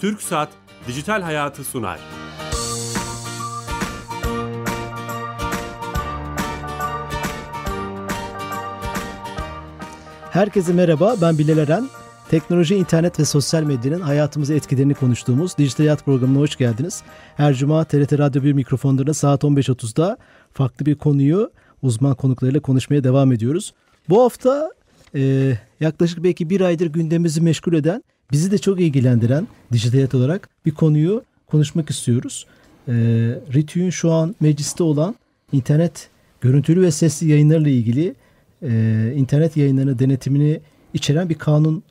Türk Saat Dijital Hayatı sunar. Herkese merhaba, ben Bilal Eren. Teknoloji, internet ve sosyal medyanın hayatımıza etkilerini konuştuğumuz Dijital Hayat programına hoş geldiniz. Her cuma TRT Radyo 1 mikrofonlarında saat 15.30'da farklı bir konuyu uzman konuklarıyla konuşmaya devam ediyoruz. Bu hafta e, yaklaşık belki bir aydır gündemimizi meşgul eden, bizi de çok ilgilendiren dijital hayat olarak bir konuyu konuşmak istiyoruz. E, RITÜ'nün şu an mecliste olan internet görüntülü ve sesli yayınlarla ilgili e, internet yayınlarının denetimini içeren bir kanun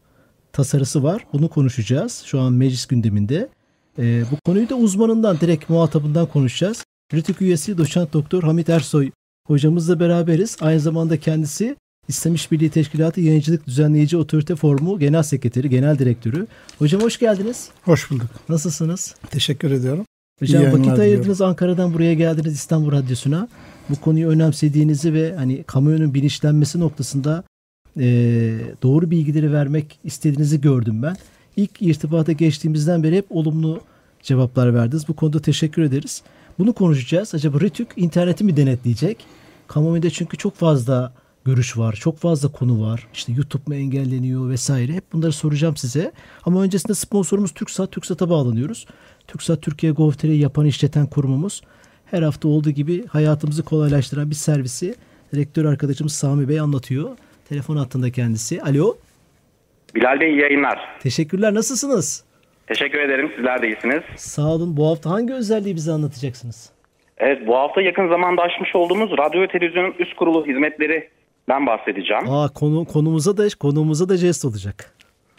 tasarısı var. Bunu konuşacağız. Şu an meclis gündeminde. E, bu konuyu da uzmanından, direkt muhatabından konuşacağız. RITÜK üyesi doçent doktor Hamit Ersoy hocamızla beraberiz. Aynı zamanda kendisi İslam İşbirliği Teşkilatı Yayıncılık Düzenleyici Otorite Forumu Genel Sekreteri, Genel Direktörü. Hocam hoş geldiniz. Hoş bulduk. Nasılsınız? Teşekkür ediyorum. Hocam vakit ayırdınız Ankara'dan buraya geldiniz İstanbul Radyosu'na. Bu konuyu önemsediğinizi ve hani kamuoyunun bilinçlenmesi noktasında e, doğru bilgileri vermek istediğinizi gördüm ben. İlk irtibata geçtiğimizden beri hep olumlu cevaplar verdiniz. Bu konuda teşekkür ederiz. Bunu konuşacağız. Acaba RTÜK interneti mi denetleyecek? Kamuoyunda çünkü çok fazla görüş var. Çok fazla konu var. İşte YouTube mu engelleniyor vesaire. Hep bunları soracağım size. Ama öncesinde sponsorumuz TürkSat. TürkSat'a bağlanıyoruz. TürkSat Türkiye Gov.tr'yi yapan işleten kurumumuz. Her hafta olduğu gibi hayatımızı kolaylaştıran bir servisi rektör arkadaşımız Sami Bey anlatıyor. Telefon hattında kendisi. Alo. Bilal Bey iyi yayınlar. Teşekkürler. Nasılsınız? Teşekkür ederim. Sizler de iyisiniz. Sağ olun. Bu hafta hangi özelliği bize anlatacaksınız? Evet bu hafta yakın zamanda açmış olduğumuz radyo ve televizyonun üst kurulu hizmetlerinden bahsedeceğim. Aa konu konumuza da konumuza da jest olacak.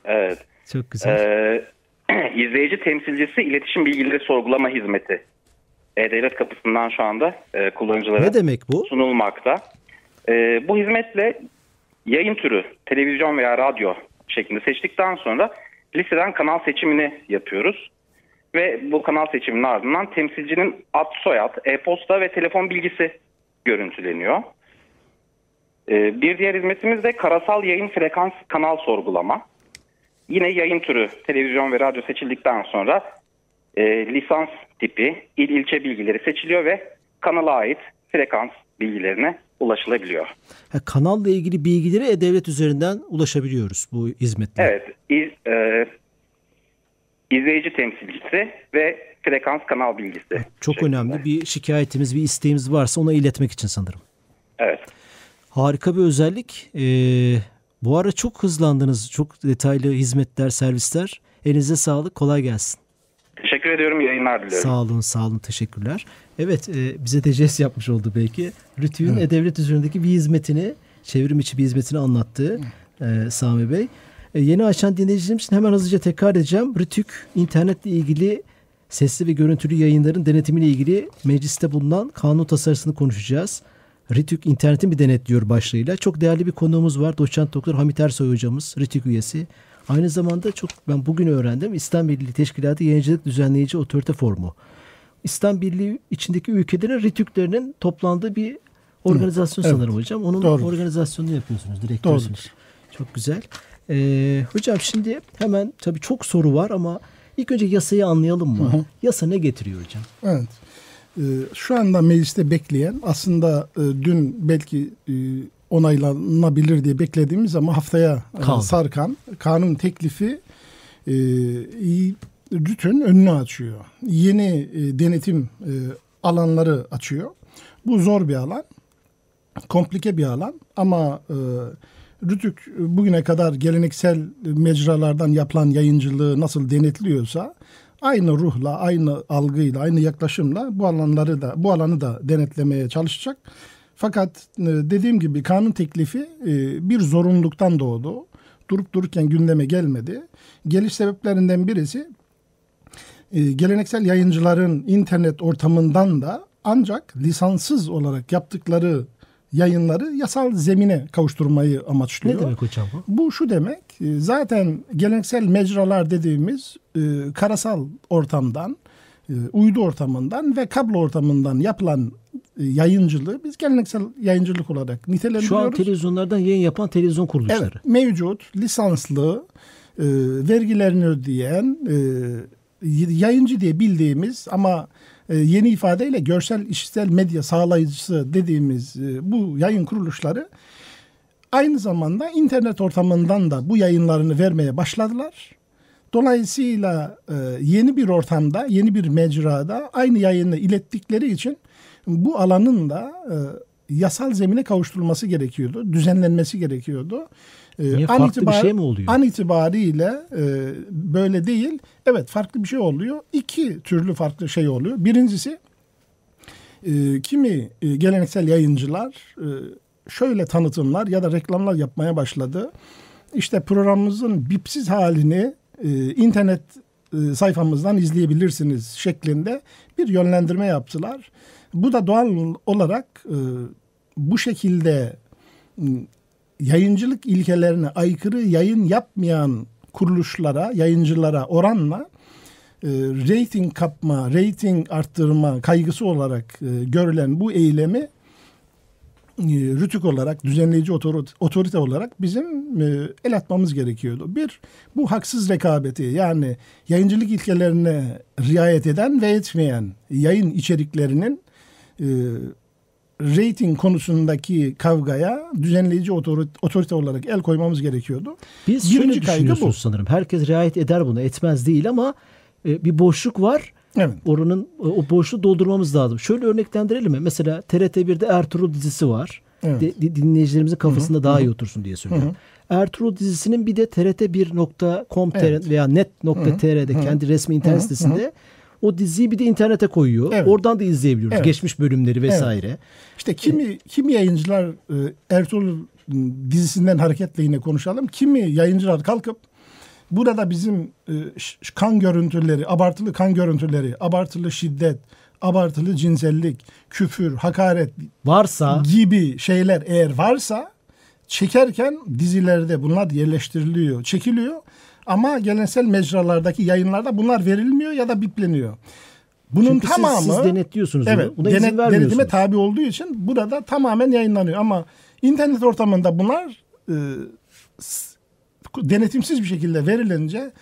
Evet. Çok güzel. Ee, izleyici temsilcisi iletişim bilgileri sorgulama hizmeti. E-Devlet kapısından şu anda e, kullanıcılara ne demek bu? sunulmakta. E, bu hizmetle yayın türü televizyon veya radyo şeklinde seçtikten sonra listeden kanal seçimini yapıyoruz. Ve bu kanal seçiminin ardından temsilcinin ad, soyad, e-posta ve telefon bilgisi görüntüleniyor. Ee, bir diğer hizmetimiz de karasal yayın frekans kanal sorgulama. Yine yayın türü televizyon ve radyo seçildikten sonra e, lisans tipi, il ilçe bilgileri seçiliyor ve kanala ait frekans bilgilerine ulaşılabiliyor. Ha, kanalla ilgili bilgileri e-devlet üzerinden ulaşabiliyoruz bu hizmetle. Evet. Iz, e, izleyici temsilcisi ve frekans kanal bilgisi. Çok şeklinde. önemli bir şikayetimiz, bir isteğimiz varsa ona iletmek için sanırım. Evet. Harika bir özellik. Ee, bu ara çok hızlandınız. Çok detaylı hizmetler, servisler. Elinize sağlık. Kolay gelsin. Teşekkür ediyorum. Yayınlar diliyorum. Sağ olun, sağ olun. Teşekkürler. Evet, e, bize de jest yapmış oldu belki. Rütü'nün evet. E-Devlet üzerindeki bir hizmetini, çevrim içi bir hizmetini anlattı e, Sami Bey. E, yeni açan dinleyicilerim için hemen hızlıca tekrar edeceğim. Rütük internetle ilgili sesli ve görüntülü yayınların denetimiyle ilgili mecliste bulunan kanun tasarısını konuşacağız. RITÜK interneti mi denetliyor başlığıyla. Çok değerli bir konuğumuz var. Doçent Doktor Hamit Ersoy hocamız, RITÜK üyesi. Aynı zamanda çok ben bugün öğrendim. İslam Birliği Teşkilatı Yayıncılık Düzenleyici Otorite Formu. İslam Birliği içindeki ülkelerin RITÜK'lerinin toplandığı bir organizasyon evet. sanırım hocam. Onun Doğrudur. organizasyonunu yapıyorsunuz, direktörsünüz. Çok güzel. Ee, hocam şimdi hemen tabii çok soru var ama ilk önce yasayı anlayalım mı? Hı hı. Yasa ne getiriyor hocam? Evet. Ee, şu anda mecliste bekleyen aslında e, dün belki e, onaylanabilir diye beklediğimiz ama haftaya e, Kaldı. sarkan kanun teklifi RÜT'ün önünü açıyor. Yeni denetim alanları açıyor. Bu zor bir alan. Komplike bir alan ama Rütük bugüne kadar geleneksel mecralardan yapılan yayıncılığı nasıl denetliyorsa aynı ruhla, aynı algıyla, aynı yaklaşımla bu alanları da bu alanı da denetlemeye çalışacak. Fakat e, dediğim gibi kanun teklifi e, bir zorunluluktan doğdu. Durup dururken gündeme gelmedi. Geliş sebeplerinden birisi e, geleneksel yayıncıların internet ortamından da ancak lisanssız olarak yaptıkları yayınları yasal zemine kavuşturmayı amaçlıyor. Ne demek hocam bu? Bu şu demek zaten geleneksel mecralar dediğimiz karasal ortamdan, uydu ortamından ve kablo ortamından yapılan yayıncılığı biz geleneksel yayıncılık olarak nitelendiriyoruz. Şu an televizyonlardan yayın yapan televizyon kuruluşları. Evet, mevcut lisanslı, e, vergilerini ödeyen, e, yayıncı diye bildiğimiz ama e, yeni ifadeyle görsel işitsel medya sağlayıcısı dediğimiz e, bu yayın kuruluşları aynı zamanda internet ortamından da bu yayınlarını vermeye başladılar. Dolayısıyla e, yeni bir ortamda, yeni bir mecrada aynı yayını ilettikleri için bu alanın da yasal zemine kavuşturulması gerekiyordu, düzenlenmesi gerekiyordu. Niye an farklı itibar, bir şey mi oluyor? An itibariyle e, böyle değil. Evet farklı bir şey oluyor. İki türlü farklı şey oluyor. Birincisi e, kimi e, geleneksel yayıncılar e, şöyle tanıtımlar ya da reklamlar yapmaya başladı. İşte programımızın bipsiz halini e, internet e, sayfamızdan izleyebilirsiniz şeklinde bir yönlendirme yaptılar. Bu da doğal olarak e, bu şekilde yayıncılık ilkelerine aykırı yayın yapmayan kuruluşlara, yayıncılara oranla e, rating kapma, rating arttırma kaygısı olarak e, görülen bu eylemi rütük olarak, düzenleyici otorite olarak bizim e, el atmamız gerekiyordu. Bir, bu haksız rekabeti yani yayıncılık ilkelerine riayet eden ve etmeyen yayın içeriklerinin e, rating konusundaki kavgaya düzenleyici otorite olarak el koymamız gerekiyordu. Biz Birinci şöyle düşünüyorsunuz bu. sanırım. Herkes riayet eder buna, etmez değil ama e, bir boşluk var. Evet. Oranın e, o boşluğu doldurmamız lazım. Şöyle örneklendirelim mi? Mesela TRT1'de Ertuğrul dizisi var. Evet. De, dinleyicilerimizin kafasında Hı-hı. daha iyi otursun diye söylüyorum. Hı-hı. Ertuğrul dizisinin bir de TRT1.com evet. veya net.tr'de kendi resmi internet sitesinde Hı-hı o diziyi bir de internete koyuyor. Evet. Oradan da izleyebiliyoruz. Evet. Geçmiş bölümleri vesaire. Evet. İşte kimi kimi yayıncılar e, Ertuğrul dizisinden hareketle yine konuşalım. Kimi yayıncılar kalkıp burada bizim e, kan görüntüleri, abartılı kan görüntüleri, abartılı şiddet, abartılı cinsellik, küfür, hakaret varsa gibi şeyler eğer varsa çekerken dizilerde bunlar yerleştiriliyor, çekiliyor ama geleneksel mecralardaki yayınlarda bunlar verilmiyor ya da bipleniyor. Bunun Çünkü tamamı siz, siz denetliyorsunuz evet, bunu. Buna denet, denetime tabi olduğu için burada tamamen yayınlanıyor ama internet ortamında bunlar e, denetimsiz bir şekilde verilince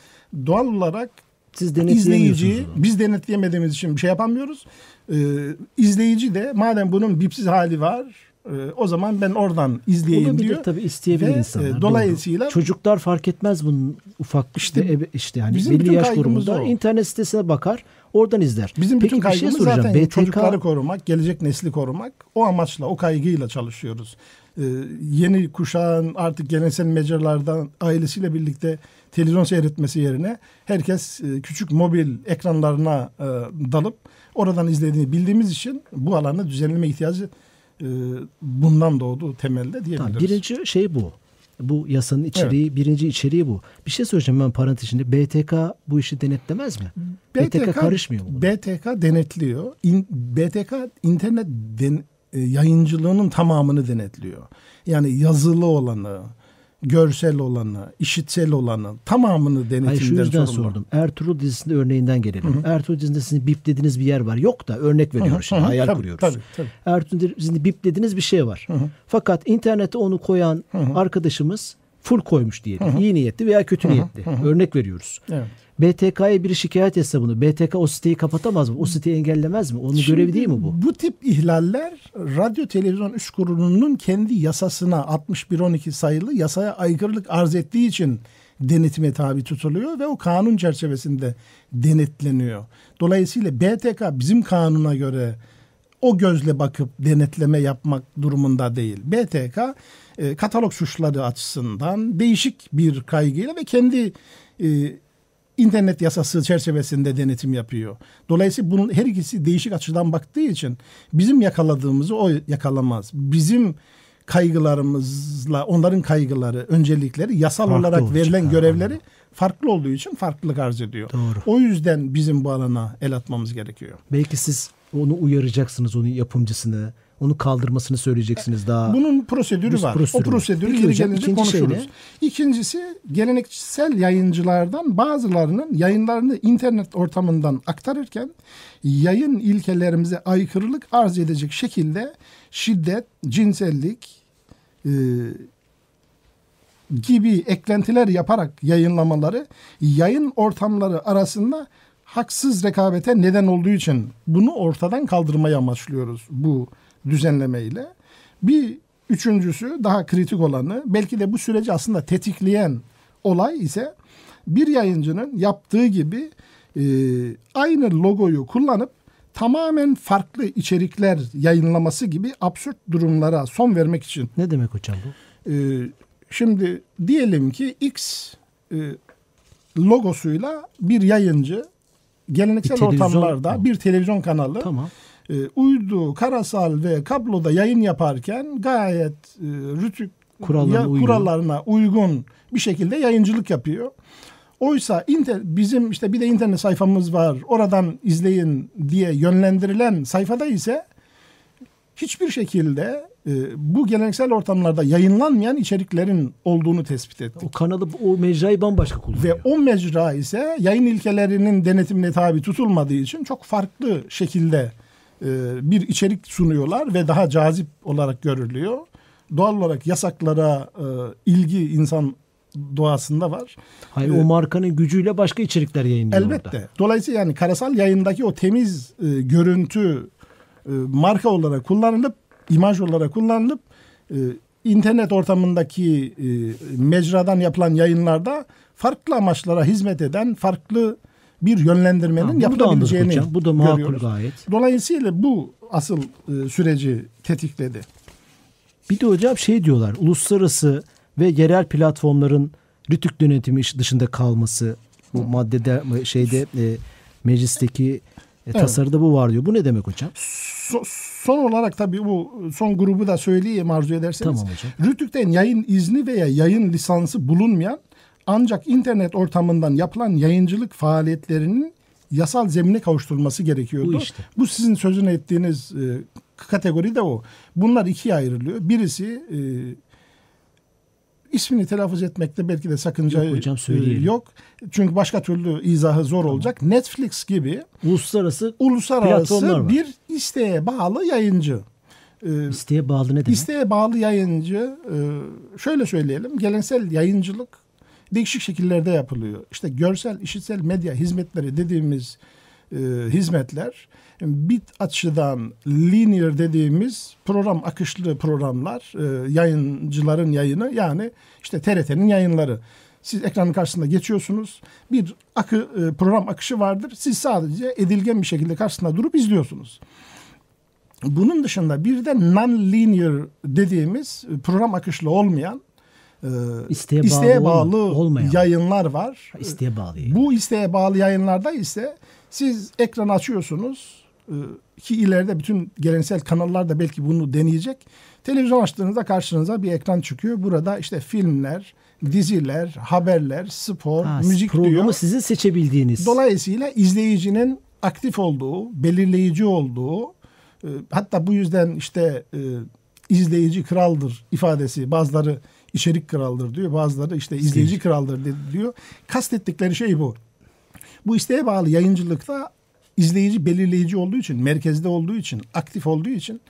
doğal olarak siz izleyici biz denetleyemediğimiz için bir şey yapamıyoruz. Ee, izleyici de madem bunun bipsiz hali var ee, o zaman ben oradan izleyeyim Olabilir, diyor. tabii isteyebilir Ve, insanlar. E, dolayısıyla doğru. çocuklar fark etmez bunun ufak işte ebe, işte yani bizim belli yaş grubunda internet sitesine bakar, oradan izler. Bizim Peki, bütün şey kaygımız şey zaten BTK... çocukları korumak, gelecek nesli korumak. O amaçla, o kaygıyla çalışıyoruz. Ee, yeni kuşağın artık geleneksel mecralardan ailesiyle birlikte televizyon seyretmesi yerine herkes e, küçük mobil ekranlarına e, dalıp oradan izlediğini bildiğimiz için bu alanda düzenleme ihtiyacı e, bundan doğdu temelde diyebiliriz. Tamam, birinci şey bu. Bu yasanın içeriği, evet. birinci içeriği bu. Bir şey söyleyeceğim ben parantez içinde. BTK bu işi denetlemez mi? BTK, BTK karışmıyor mu? BTK denetliyor. İn, BTK internet den, e, yayıncılığının tamamını denetliyor. Yani yazılı olanı, görsel olanı, işitsel olanı tamamını denetimden Hayır, şu yüzden sorumlu. sordum. Ertuğrul dizisinde örneğinden gelelim. Hı hı. Ertuğrul dizisinde sizin biplediğiniz bir yer var. Yok da örnek veriyoruz şimdi. Hayal tabii, kuruyoruz. Tabii, tabii. Ertuğrul dizisinde biplediğiniz bir şey var. Hı hı. Fakat internete onu koyan hı hı. arkadaşımız full koymuş diyelim. Hı hı. İyi niyetli veya kötü niyetli. Hı hı. Örnek veriyoruz. Evet. BTK'ya biri şikayet etse bunu. BTK o siteyi kapatamaz mı? O siteyi engellemez mi? Onun Şimdi, görevi değil mi bu? Bu tip ihlaller Radyo Televizyon Üst Kurulu'nun kendi yasasına 6112 sayılı yasaya aykırılık arz ettiği için denetime tabi tutuluyor ve o kanun çerçevesinde denetleniyor. Dolayısıyla BTK bizim kanuna göre o gözle bakıp denetleme yapmak durumunda değil. BTK e, katalog suçları açısından değişik bir kaygıyla ve kendi e, internet yasası çerçevesinde denetim yapıyor. Dolayısıyla bunun her ikisi değişik açıdan baktığı için bizim yakaladığımızı o yakalamaz. Bizim kaygılarımızla onların kaygıları, öncelikleri, yasal farklı olarak verilen çıkar. görevleri farklı olduğu için farklılık arz ediyor. Doğru. O yüzden bizim bu alana el atmamız gerekiyor. Belki siz onu uyaracaksınız, onun yapımcısını, onu kaldırmasını söyleyeceksiniz daha. Bunun prosedürü var. Prosedürü o prosedürü geri gelince konuşuruz. Şey İkincisi geleneksel yayıncılardan bazılarının yayınlarını internet ortamından aktarırken yayın ilkelerimize aykırılık arz edecek şekilde şiddet, cinsellik e, gibi eklentiler yaparak yayınlamaları yayın ortamları arasında haksız rekabete neden olduğu için bunu ortadan kaldırmayı amaçlıyoruz bu düzenlemeyle. Bir üçüncüsü daha kritik olanı belki de bu süreci aslında tetikleyen olay ise bir yayıncının yaptığı gibi e, aynı logoyu kullanıp tamamen farklı içerikler yayınlaması gibi absürt durumlara son vermek için. Ne demek hocam bu? E, şimdi diyelim ki X e, logosuyla bir yayıncı geleneksel Bir ortamlarda bir televizyon kanalı Tamam. e, uydu, karasal ve kabloda yayın yaparken gayet e, rütük Kurallarına uyuyor. kurallarına uygun bir şekilde yayıncılık yapıyor. Oysa inter, bizim işte bir de internet sayfamız var oradan izleyin diye yönlendirilen sayfada ise hiçbir şekilde bu geleneksel ortamlarda yayınlanmayan içeriklerin olduğunu tespit ettik. O kanalı, o mecrayı bambaşka kullanıyor. Ve o mecra ise yayın ilkelerinin denetimine tabi tutulmadığı için çok farklı şekilde e, bir içerik sunuyorlar ve daha cazip olarak görülüyor. Doğal olarak yasaklara e, ilgi insan doğasında var. Hayır, e, o markanın gücüyle başka içerikler yayınlıyor Elbette. orada. Dolayısıyla yani karasal yayındaki o temiz e, görüntü e, marka olarak kullanılıp, imaj olarak kullanılıp e, internet ortamındaki e, mecradan yapılan yayınlarda farklı amaçlara hizmet eden farklı bir yönlendirmenin Ha, yapılabileceğini hocam. Bu da makul görüyoruz. gayet. Dolayısıyla bu asıl e, süreci tetikledi. Bir de hocam şey diyorlar. Uluslararası ve yerel platformların rütük yönetimi dışında kalması. Bu maddede şeyde e, meclisteki e, tasarıda bu var diyor. Bu ne demek hocam? So- son olarak tabii bu son grubu da söyleyeyim arzu ederseniz. Tamam hocam. Rütük'ten yayın izni veya yayın lisansı bulunmayan ancak internet ortamından yapılan yayıncılık faaliyetlerinin yasal zemine kavuşturulması gerekiyordu. Bu işte. Bu sizin sözünü ettiğiniz e, kategori de o. Bunlar ikiye ayrılıyor. Birisi e, ismini telaffuz etmekte belki de sakınca Yok hocam, e, söyleyelim. yok. Çünkü başka türlü izahı zor olacak. Netflix gibi Uluslararası uluslararası bir isteğe bağlı yayıncı. Ee, isteğe bağlı ne demek? isteğe bağlı yayıncı e, şöyle söyleyelim geleneksel yayıncılık değişik şekillerde yapılıyor. İşte görsel, işitsel medya hizmetleri dediğimiz e, hizmetler bit açıdan linear dediğimiz program akışlı programlar e, yayıncıların yayını yani işte TRT'nin yayınları. Siz ekranın karşısında geçiyorsunuz. Bir akı e, program akışı vardır. Siz sadece edilgen bir şekilde karşısında durup izliyorsunuz. Bunun dışında bir de non-linear dediğimiz program akışlı olmayan e, İsteğe bağlı isteğe bağlı olmayan. yayınlar var. İsteğe bağlı yayın. Bu isteğe bağlı yayınlarda ise siz ekran açıyorsunuz e, ki ileride bütün geleneksel kanallar da belki bunu deneyecek. Televizyon açtığınızda karşınıza bir ekran çıkıyor. Burada işte filmler, diziler, haberler, spor, Ha, müzik programı diyor. sizin seçebildiğiniz. Dolayısıyla izleyicinin aktif olduğu, belirleyici olduğu, e, hatta bu yüzden işte e, izleyici kraldır ifadesi bazıları içerik kraldır diyor, bazıları işte izleyici kraldır diyor. Kastettikleri şey bu. Bu isteğe bağlı yayıncılıkta izleyici belirleyici olduğu için, merkezde olduğu için, aktif olduğu için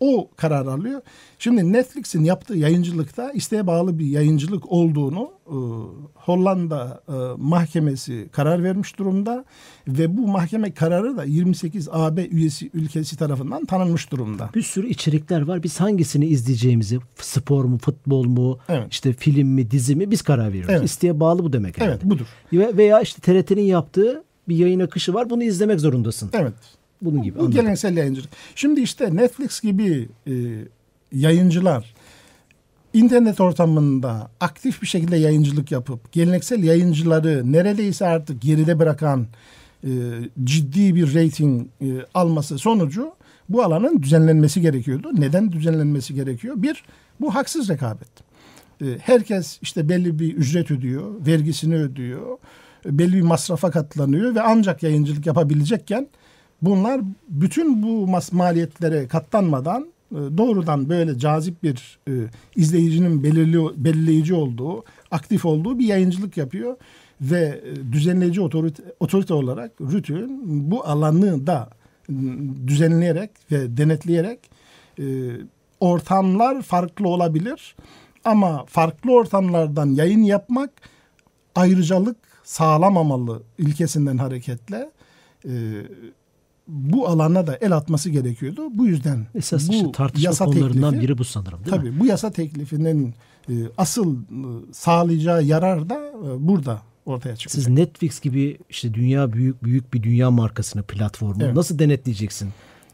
o karar alıyor. Şimdi Netflix'in yaptığı yayıncılıkta isteğe bağlı bir yayıncılık olduğunu e, Hollanda e, mahkemesi karar vermiş durumda ve bu mahkeme kararı da 28 AB üyesi ülkesi tarafından tanınmış durumda. Bir sürü içerikler var. Biz hangisini izleyeceğimizi, spor mu, futbol mu, Evet. işte film mi, dizi mi biz karar veriyoruz. Evet. İsteğe bağlı bu demek herhalde. Evet budur. Ve- Veya işte TRT'nin yaptığı bir yayın akışı var. Bunu izlemek zorundasın. Evet. Bunun gibi. Bu anladım. geleneksel yayıncılık. Şimdi işte Netflix gibi e, yayıncılar internet ortamında aktif bir şekilde yayıncılık yapıp geleneksel yayıncıları neredeyse artık geride bırakan e, ciddi bir rating e, alması sonucu bu alanın düzenlenmesi gerekiyordu. Neden düzenlenmesi gerekiyor? Bir, bu haksız rekabet. E, herkes işte belli bir ücret ödüyor, vergisini ödüyor, e, belli bir masrafa katlanıyor ve ancak yayıncılık yapabilecekken bunlar bütün bu maliyetlere katlanmadan e, doğrudan böyle cazip bir e, izleyicinin belirli belirleyici olduğu, aktif olduğu bir yayıncılık yapıyor ve e, düzenleyici otorite, otorite olarak RTÜK'ün bu alanı da düzenleyerek ve denetleyerek e, ortamlar farklı olabilir. Ama farklı ortamlardan yayın yapmak ayrıcalık sağlamamalı ilkesinden hareketle e, bu alana da el atması gerekiyordu. Bu yüzden Esas bu işte tartışma yasa konularından teklifi, biri bu sanırım değil tabii mi? bu yasa teklifinin e, asıl e, sağlayacağı yarar da e, burada ortaya çıkacak. Siz Netflix gibi işte dünya büyük büyük bir dünya markasını platformu Evet. nasıl denetleyeceksin?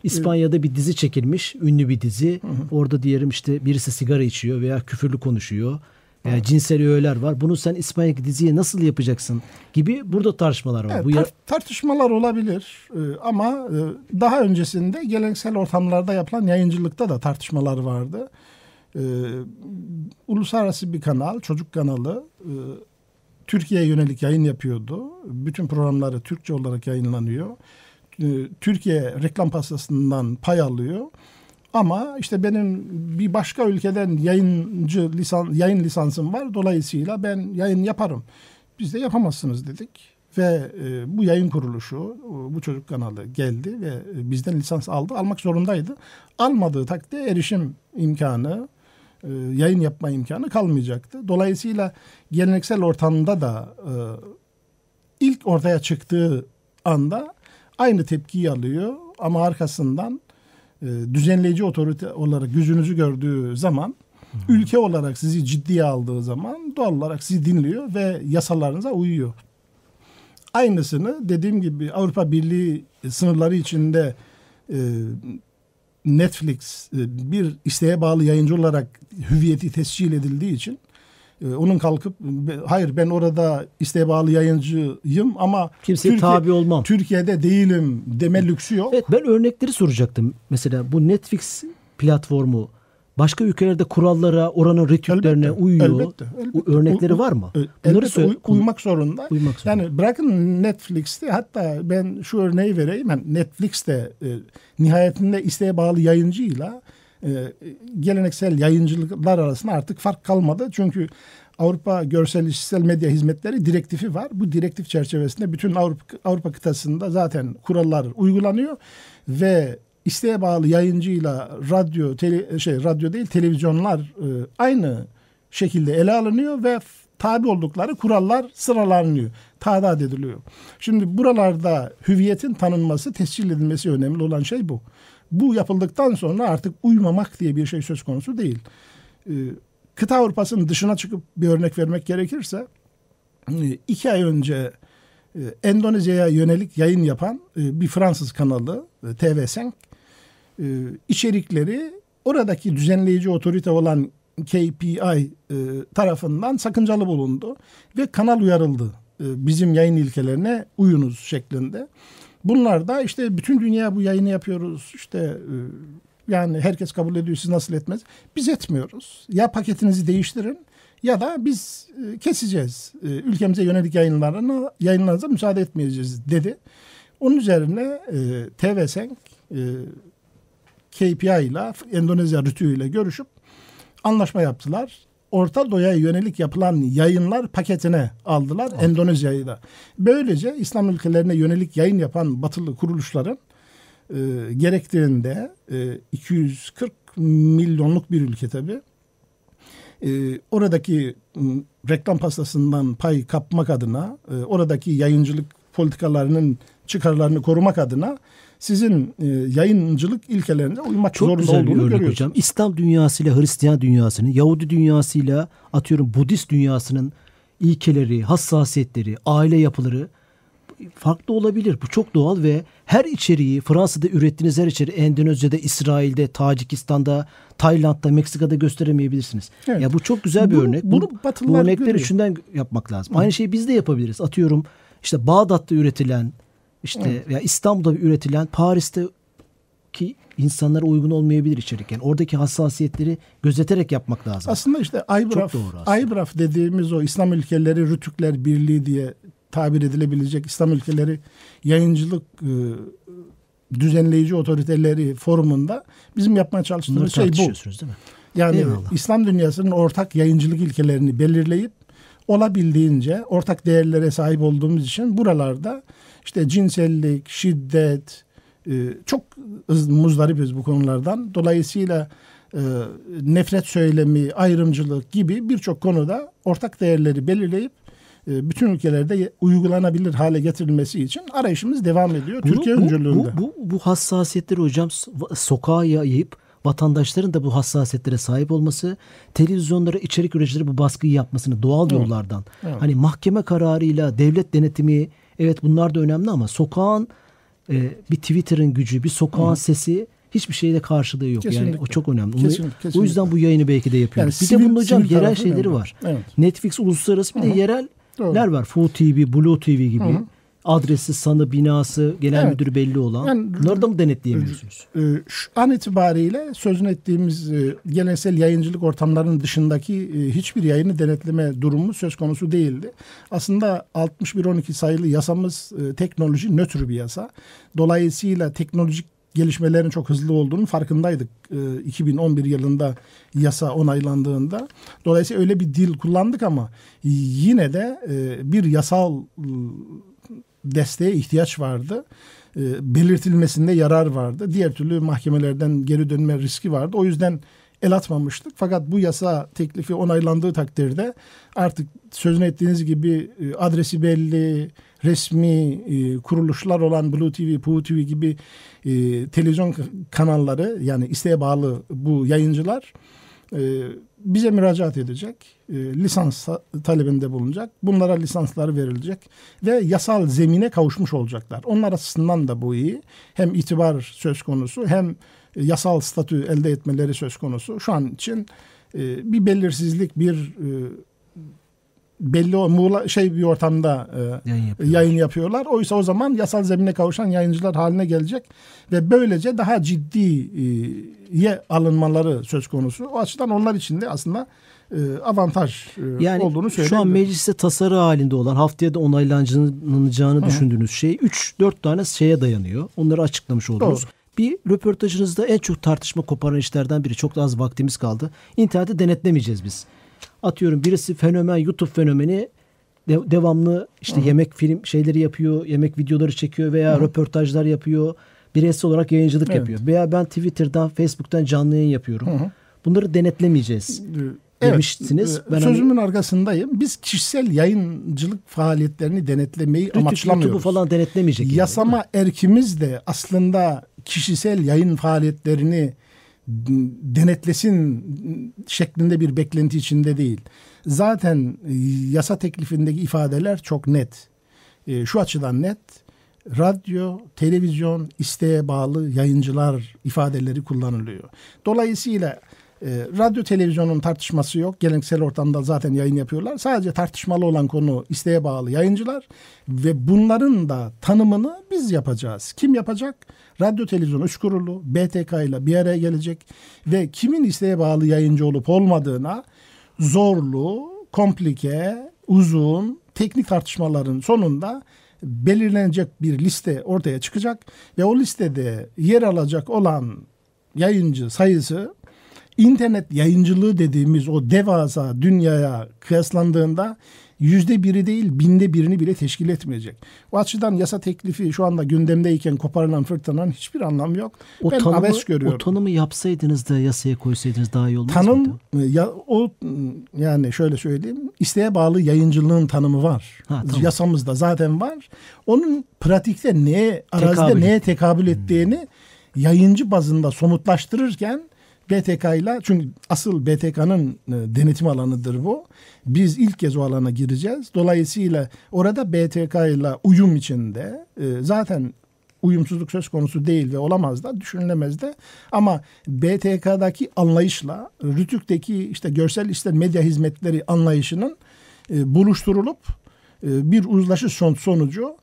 İspanya'da bir dizi çekilmiş, ünlü bir dizi. Orada diyelim işte birisi sigara içiyor veya küfürlü konuşuyor. Veya cinsel öğeler var. Bunu sen İspanya'daki diziye nasıl yapacaksın gibi burada tartışmalar var. Evet, Bu tar- tartışmalar olabilir e, ama e, daha öncesinde geleneksel ortamlarda yapılan yayıncılıkta da tartışmalar vardı. E, uluslararası bir kanal, çocuk kanalı e, Türkiye'ye yönelik yayın yapıyordu. Bütün programları Türkçe olarak yayınlanıyor. E, Türkiye reklam pastasından pay alıyor. Ama işte benim bir başka ülkeden yayıncı lisan yayın lisansım var. Dolayısıyla ben yayın yaparım. Biz de yapamazsınız dedik. Ve e, bu yayın kuruluşu, e, bu çocuk kanalı geldi ve e, bizden lisans aldı. Almak zorundaydı. Almadığı takdirde erişim imkanı, e, yayın yapma imkanı kalmayacaktı. Dolayısıyla geleneksel ortamda da e, ilk ortaya çıktığı anda aynı tepkiyi alıyor ama arkasından e, düzenleyici otorite olarak yüzünüzü gördüğü zaman ülke olarak sizi ciddiye aldığı zaman doğal olarak sizi dinliyor ve yasalarınıza uyuyor. Aynısını dediğim gibi Avrupa Birliği sınırları içinde e, Netflix e, bir isteğe bağlı yayıncı olarak hüviyeti tescil edildiği için e, onun kalkıp hayır ben orada isteğe bağlı yayıncıyım ama Kimseye tabi olmam. Türkiye'de değilim deme lüksü yok. Evet ben örnekleri soracaktım. Mesela bu Netflix platformu başka ülkelerde kurallara, oranın ritüellerine Elbette, uyuyor. elbette, elbette. Örnekleri var mı? Bunları elbette söyle. uy- uymak zorunda. Uymak zorunda. Yani bırakın Netflix'te hatta ben şu örneği vereyim. Yani Netflix'te e, nihayetinde isteğe bağlı yayıncıyla e, geleneksel yayıncılıklar arasında artık fark kalmadı. Çünkü Avrupa Görsel İşitsel Medya Hizmetleri direktifi var. Bu direktif çerçevesinde bütün Avrupa, Avrupa kıtasında zaten kurallar uygulanıyor ve isteğe bağlı yayıncıyla radyo tele, şey radyo değil televizyonlar e, aynı şekilde ele alınıyor ve tabi oldukları kurallar sıralanıyor, tadat ediliyor. Şimdi buralarda hüviyetin tanınması, tescil edilmesi önemli olan şey bu. Bu yapıldıktan sonra artık uymamak diye bir şey söz konusu değil. Ee, kıta Avrupa'sının dışına çıkıp bir örnek vermek gerekirse e, iki ay önce e, Endonezya'ya yönelik yayın yapan e, bir Fransız kanalı e, TV5 e, içerikleri oradaki düzenleyici otorite olan KPI tarafından sakıncalı bulundu ve kanal uyarıldı. E, bizim yayın ilkelerine uyunuz şeklinde. Bunlar da işte bütün dünya bu yayını yapıyoruz. İşte e, yani herkes kabul ediyor siz nasıl etmez. Biz etmiyoruz. Ya paketinizi değiştirin ya da biz e, keseceğiz. Ülkemize yönelik yayınlarına yayınlarınıza müsaade etmeyeceğiz dedi. Onun üzerine e, TV5 e, KPI ile Endonezya Rütü ile görüşüp anlaşma yaptılar. Orta Doğu'ya yönelik yapılan yayınlar paketine aldılar Endonezya'yı da. Böylece İslam ülkelerine yönelik yayın yapan batılı kuruluşların e, gerektiğinde e, 240 milyonluk bir ülke tabi. E, oradaki m, reklam pastasından pay kapmak adına, e, oradaki yayıncılık politikalarının çıkarlarını korumak adına sizin e, yayıncılık ilkelerine uymak Çok zorunda güzel bir olduğunu örnek görüyorsunuz. hocam. İslam dünyasıyla Hristiyan dünyasının, Yahudi dünyasıyla atıyorum Budist dünyasının ilkeleri, hassasiyetleri, aile yapıları farklı olabilir. Bu çok doğal ve her içeriği Fransa'da ürettiğiniz her içeriği Endonezya'da, İsrail'de, Tacikistan'da, Tayland'da, Meksika'da gösteremeyebilirsiniz. Evet. Ya bu çok güzel bir Bunu- örnek. bunu bu, bu örnekleri görüyor. şundan yapmak lazım. Aynı şeyi biz de yapabiliriz. Atıyorum işte Bağdat'ta üretilen işte veya İstanbul'da üretilen Paris'te ki insanlara uygun olmayabilir içerik. Yani oradaki hassasiyetleri gözeterek yapmak lazım. Aslında işte Aybraf. Aybraf dediğimiz o İslam ülkeleri Rütükler Birliği diye tabir edilebilecek İslam ülkeleri yayıncılık e, düzenleyici otoriteleri forumunda bizim yapmaya Bunları çalıştığımız şey bu. değil mi? Yani Eyvallah. İslam dünyasının ortak yayıncılık ilkelerini belirleyip olabildiğince ortak değerlere sahip olduğumuz için buralarda işte cinsellik, şiddet e, çok muzdaripiz bu konulardan. Dolayısıyla e, nefret söylemi, ayrımcılık gibi birçok konuda ortak değerleri belirleyip e, bütün ülkelerde uygulanabilir hale getirilmesi için arayışımız devam ediyor. Bunu, Türkiye bu, öncülüğünde. Bu, bu, bu hassasiyetleri hocam sokağa yayıp vatandaşların da bu hassasiyetlere sahip olması, televizyonlara içerik üreticileri bu baskıyı yapmasını doğal evet. yollardan. Evet. Hani mahkeme kararıyla devlet denetimi evet bunlar da önemli ama sokağın e, bir Twitter'ın gücü, bir sokağın Hı. sesi hiçbir şeyde karşılığı yok. Kesinlikle. Yani o çok önemli. Kesinlikle, kesinlikle. O yüzden bu yayını belki de yapıyoruz. Yani bir sivil, de bunun hocam yerel şeyleri önemli. var. Evet. Netflix uluslararası bir Hı. de yereller var. Full TV, Blue TV gibi. Hı adresi, sanı, binası, genel evet. müdürü belli olan. Yani, Bunları da mı denetleyemiyorsunuz? E, şu an itibariyle sözün ettiğimiz e, geleneksel yayıncılık ortamlarının dışındaki e, hiçbir yayını denetleme durumu söz konusu değildi. Aslında 6112 sayılı yasamız teknoloji nötr bir yasa. Dolayısıyla teknolojik gelişmelerin çok hızlı olduğunu farkındaydık 2011 yılında yasa onaylandığında. Dolayısıyla öyle bir dil kullandık ama yine de bir yasal desteğe ihtiyaç vardı. E, belirtilmesinde yarar vardı. Diğer türlü mahkemelerden geri dönme riski vardı. O yüzden el atmamıştık. Fakat bu yasa teklifi onaylandığı takdirde artık sözünü ettiğiniz gibi e, adresi belli, resmi e, kuruluşlar olan Blue TV, Puu TV gibi e, televizyon kanalları yani isteğe bağlı bu yayıncılar e, bize müracaat edecek, e, lisans talebinde bulunacak. Bunlara lisansları verilecek ve yasal zemine kavuşmuş olacaklar. Onlar açısından da bu iyi. Hem itibar söz konusu hem yasal statü elde etmeleri söz konusu. Şu an için e, bir belirsizlik, bir e, belli o muğla, şey bir ortamda e, yayın, yapıyorlar. yayın yapıyorlar. Oysa o zaman yasal zemine kavuşan yayıncılar haline gelecek ve böylece daha ciddi e, ye alınmaları söz konusu. O açıdan onlar için de aslında e, avantaj e, yani olduğunu söyleyebilirim. Şu an mecliste tasarı halinde olan haftaya da onaylanacağını düşündüğünüz şey 3-4 tane şeye dayanıyor. Onları açıklamış oldunuz. Doğru. Bir röportajınızda en çok tartışma koparan işlerden biri. Çok da az vaktimiz kaldı. İnterneti denetlemeyeceğiz biz atıyorum birisi fenomen YouTube fenomeni de, devamlı işte Hı. yemek film şeyleri yapıyor, yemek videoları çekiyor veya Hı. röportajlar yapıyor. Bireysel olarak yayıncılık evet. yapıyor. Veya ben Twitter'dan, Facebook'tan canlı yayın yapıyorum. Hı. Bunları denetlemeyeceğiz. Evet, demiştiniz. Ben hani sözümün hani, arkasındayım. Biz kişisel yayıncılık faaliyetlerini denetlemeyi Rütük, amaçlamıyoruz. YouTube'u falan denetlemeyecek. Yasama yani. erkimiz de aslında kişisel yayın faaliyetlerini denetlesin şeklinde bir beklenti içinde değil. Zaten yasa teklifindeki ifadeler çok net. E, şu açıdan net. Radyo, televizyon, isteğe bağlı yayıncılar ifadeleri kullanılıyor. Dolayısıyla e, radyo televizyonun tartışması yok. Geleneksel ortamda zaten yayın yapıyorlar. Sadece tartışmalı olan konu isteğe bağlı yayıncılar ve bunların da tanımını biz yapacağız. Kim yapacak? Radyo Televizyon Üç Kurulu BTK ile bir araya gelecek ve kimin isteğe bağlı yayıncı olup olmadığına zorlu, komplike, uzun teknik tartışmaların sonunda belirlenecek bir liste ortaya çıkacak ve o listede yer alacak olan yayıncı sayısı internet yayıncılığı dediğimiz o devasa dünyaya kıyaslandığında yüzde biri değil binde birini bile teşkil etmeyecek. O açıdan yasa teklifi şu anda gündemdeyken koparılan fırtınanın hiçbir anlamı yok. O ben tanımı, abes görüyorum. O tanımı yapsaydınız da yasaya koysaydınız daha iyi olmaz Tanım, mıydı? Ya, o yani şöyle söyleyeyim isteğe bağlı yayıncılığın tanımı var. Ha, tamam. Yasamızda zaten var. Onun pratikte neye arazide tekabül. neye tekabül ettiğini hmm. yayıncı bazında somutlaştırırken BTK ile çünkü asıl BTK'nın e, denetim alanıdır bu. Biz ilk kez o alana gireceğiz. Dolayısıyla orada BTK ile uyum içinde e, zaten uyumsuzluk söz konusu değil ve olamaz da düşünülemez de ama BTK'daki anlayışla Rütük'teki işte görsel işte medya hizmetleri anlayışının e, buluşturulup bir uzlaşı son, sonucu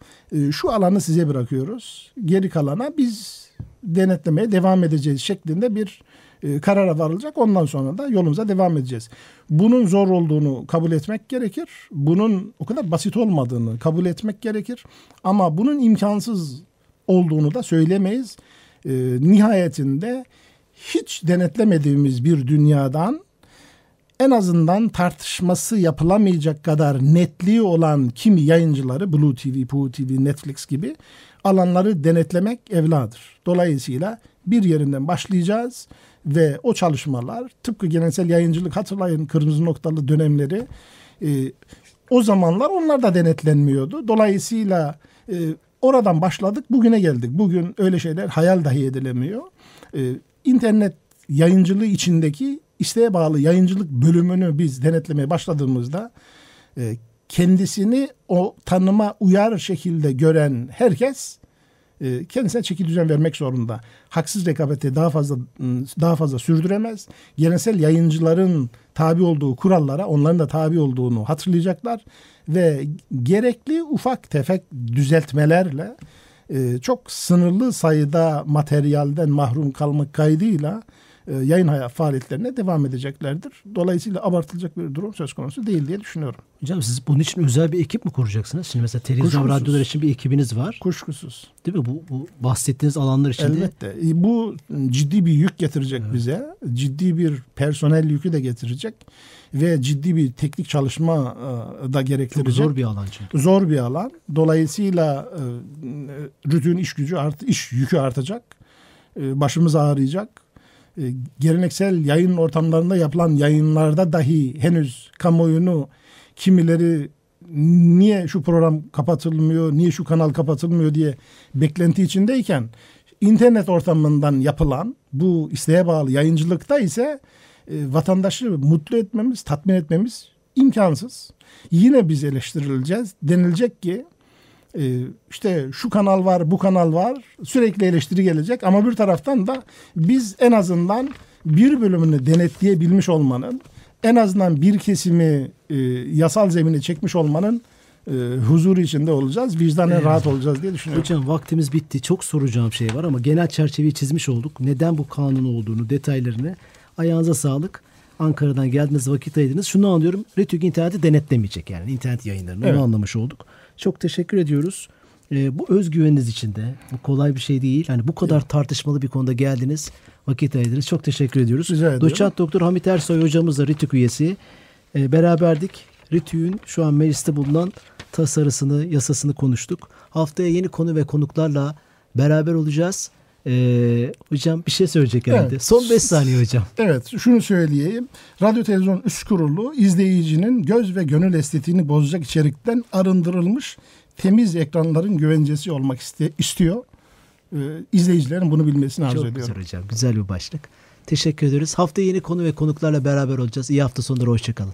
şu alanı size bırakıyoruz. Geri kalana biz denetlemeye devam edeceğiz şeklinde bir e, karara varılacak. Ondan sonra da yolumuza devam edeceğiz. Bunun zor olduğunu kabul etmek gerekir. Bunun o kadar basit olmadığını kabul etmek gerekir. Ama bunun imkansız olduğunu da söylemeyiz. E, nihayetinde hiç denetlemediğimiz bir dünyadan en azından tartışması yapılamayacak kadar netliği olan kimi yayıncıları Blue TV, Poo TV, Netflix gibi alanları denetlemek evladır. Dolayısıyla bir yerinden başlayacağız ve o çalışmalar tıpkı geleneksel yayıncılık hatırlayın kırmızı noktalı dönemleri e, o zamanlar onlar da denetlenmiyordu. Dolayısıyla e, oradan başladık bugüne geldik. Bugün öyle şeyler hayal dahi edilemiyor. E, internet yayıncılığı içindeki isteğe bağlı yayıncılık bölümünü biz denetlemeye başladığımızda e, kendisini o tanıma uyar şekilde gören herkes e, kendisine çeki düzen vermek zorunda. Haksız rekabeti daha fazla daha fazla sürdüremez. Geleneksel yayıncıların tabi olduğu kurallara onların da tabi olduğunu hatırlayacaklar ve gerekli ufak tefek düzeltmelerle e, çok sınırlı sayıda materyalden mahrum kalmak kaydıyla e, yayın hayat faaliyetlerine devam edeceklerdir. Dolayısıyla abartılacak bir durum söz konusu değil diye düşünüyorum. Hocam siz bunun için özel bir ekip mi kuracaksınız? Şimdi mesela televizyon Kuşkusuz. radyolar için bir ekibiniz var. Kuşkusuz. Değil mi? Bu, bu bahsettiğiniz alanlar için de Elbette. E, Bu ciddi bir yük getirecek bize. Ciddi bir personel yükü de getirecek. Ve ciddi bir teknik çalışma e, da çok gerektirecek. zor bir alan çünkü. Zor bir alan. Dolayısıyla e, rütün iş gücü art, iş yükü artacak. Başımız ağrıyacak. E, geleneksel yayın ortamlarında yapılan yayınlarda dahi henüz kamuoyunu kimileri niye şu program kapatılmıyor, niye şu kanal kapatılmıyor diye beklenti içindeyken internet ortamından yapılan bu isteğe bağlı yayıncılıkta ise e, vatandaşı mutlu etmemiz, tatmin etmemiz imkansız. Yine biz eleştirileceğiz. Denilecek ki işte şu kanal var, bu kanal var. Sürekli eleştiri gelecek ama bir taraftan da biz en azından bir bölümünü denetleyebilmiş olmanın, en azından bir kesimi e, yasal zemine çekmiş olmanın e, huzuru içinde olacağız. Vicdanen rahat olacağız diye düşünüyorum. Hocam vaktimiz bitti. Çok soracağım şey var ama genel çerçeveyi çizmiş olduk. Neden bu kanun olduğunu, detaylarını. Ayağınıza sağlık. Ankara'dan geldiniz, vakit ayırdınız. Şunu anlıyorum. Retük interneti denetlemeyecek yani internet yayınlarını. Evet. Onu anlamış olduk. Çok teşekkür ediyoruz. Ee, bu özgüveniniz için de bu kolay bir şey değil. Yani bu kadar tartışmalı bir konuda geldiniz, vakit ayırdınız. Çok teşekkür ediyoruz. Rica. Doçent Doktor Hamit Ersoy hocamız da Ritük üyesi. Ee, beraberdik. Ritük'ün şu an mecliste bulunan tasarısını, yasasını konuştuk. Haftaya yeni konu ve konuklarla beraber olacağız. Ee, hocam bir şey söyleyecek herhalde. Evet. Son 5 saniye hocam. Evet şunu söyleyeyim. Radyo televizyon üst kurulu izleyicinin göz ve gönül estetiğini bozacak içerikten arındırılmış temiz ekranların güvencesi olmak iste- istiyor. Ee, izleyicilerin bunu bilmesini arzu Çok ediyorum. güzel hocam. Güzel bir başlık. Teşekkür ederiz. Haftaya yeni konu ve konuklarla beraber olacağız. İyi hafta sonları. Hoşçakalın.